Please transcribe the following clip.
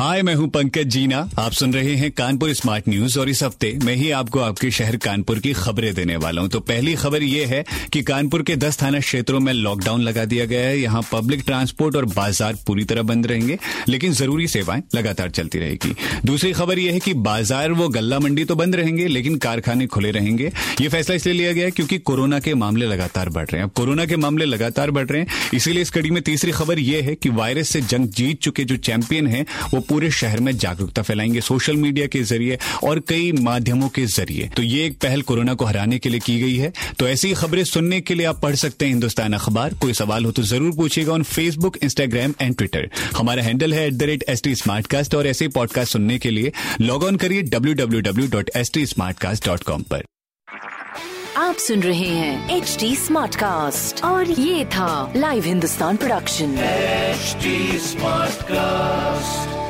हाय, मैं हूँ पंकज जीना। आप सुन रहे हैं कानपुर स्मार्ट न्यूज़ और इस हफ़्ते मैं ही आपको आपके शहर कानपुर की खबरें देने वाला हूँ। तो पहली खबर यह है कि कानपुर के 10 थाना क्षेत्रों में लॉकडाउन लगा दिया गया है। यहाँ पब्लिक ट्रांसपोर्ट और बाज़ार पूरी तरह बंद रहेंगे, लेकिन ज़रूरी सेवाएँ लगातार चलती रहेगी। दूसरी खबर यह है कि बाज़ार वो गल्ला मंडी तो बंद रहेंगे, लेकिन कारखाने खुले रहेंगे। ये फैसला इसलिए लिया गया है क्योंकि कोरोना के मामले लगातार बढ़ रहे हैं। अब कोरोना के मामले लगातार बढ़ रहे हैं, इसीलिए इस कड़ी में तीसरी खबर यह है कि वायरस से जंग जीत चुके जो चैंपियन है, वो पूरे शहर में जागरूकता फैलाएँगे सोशल मीडिया के ज़रिए और कई माध्यमों के ज़रिए। तो ये एक पहल कोरोना को हराने के लिए की गई है। तो ऐसी खबरें सुनने के लिए आप पढ़ सकते हैं हिंदुस्तान अखबार। कोई सवाल हो तो ज़रूर पूछिएगा on Facebook Instagram and Twitter हमारा हैंडल है at the rate S T Smartcast और ऐसे पॉडकास्ट सुनने के लिए लॉग ऑन करिए W W W dot S T Smartcast dot com पर। आप सुन रहे हैं एच डी स्मार्ट कास्ट और ये था live Hindustan production HD Smartcast.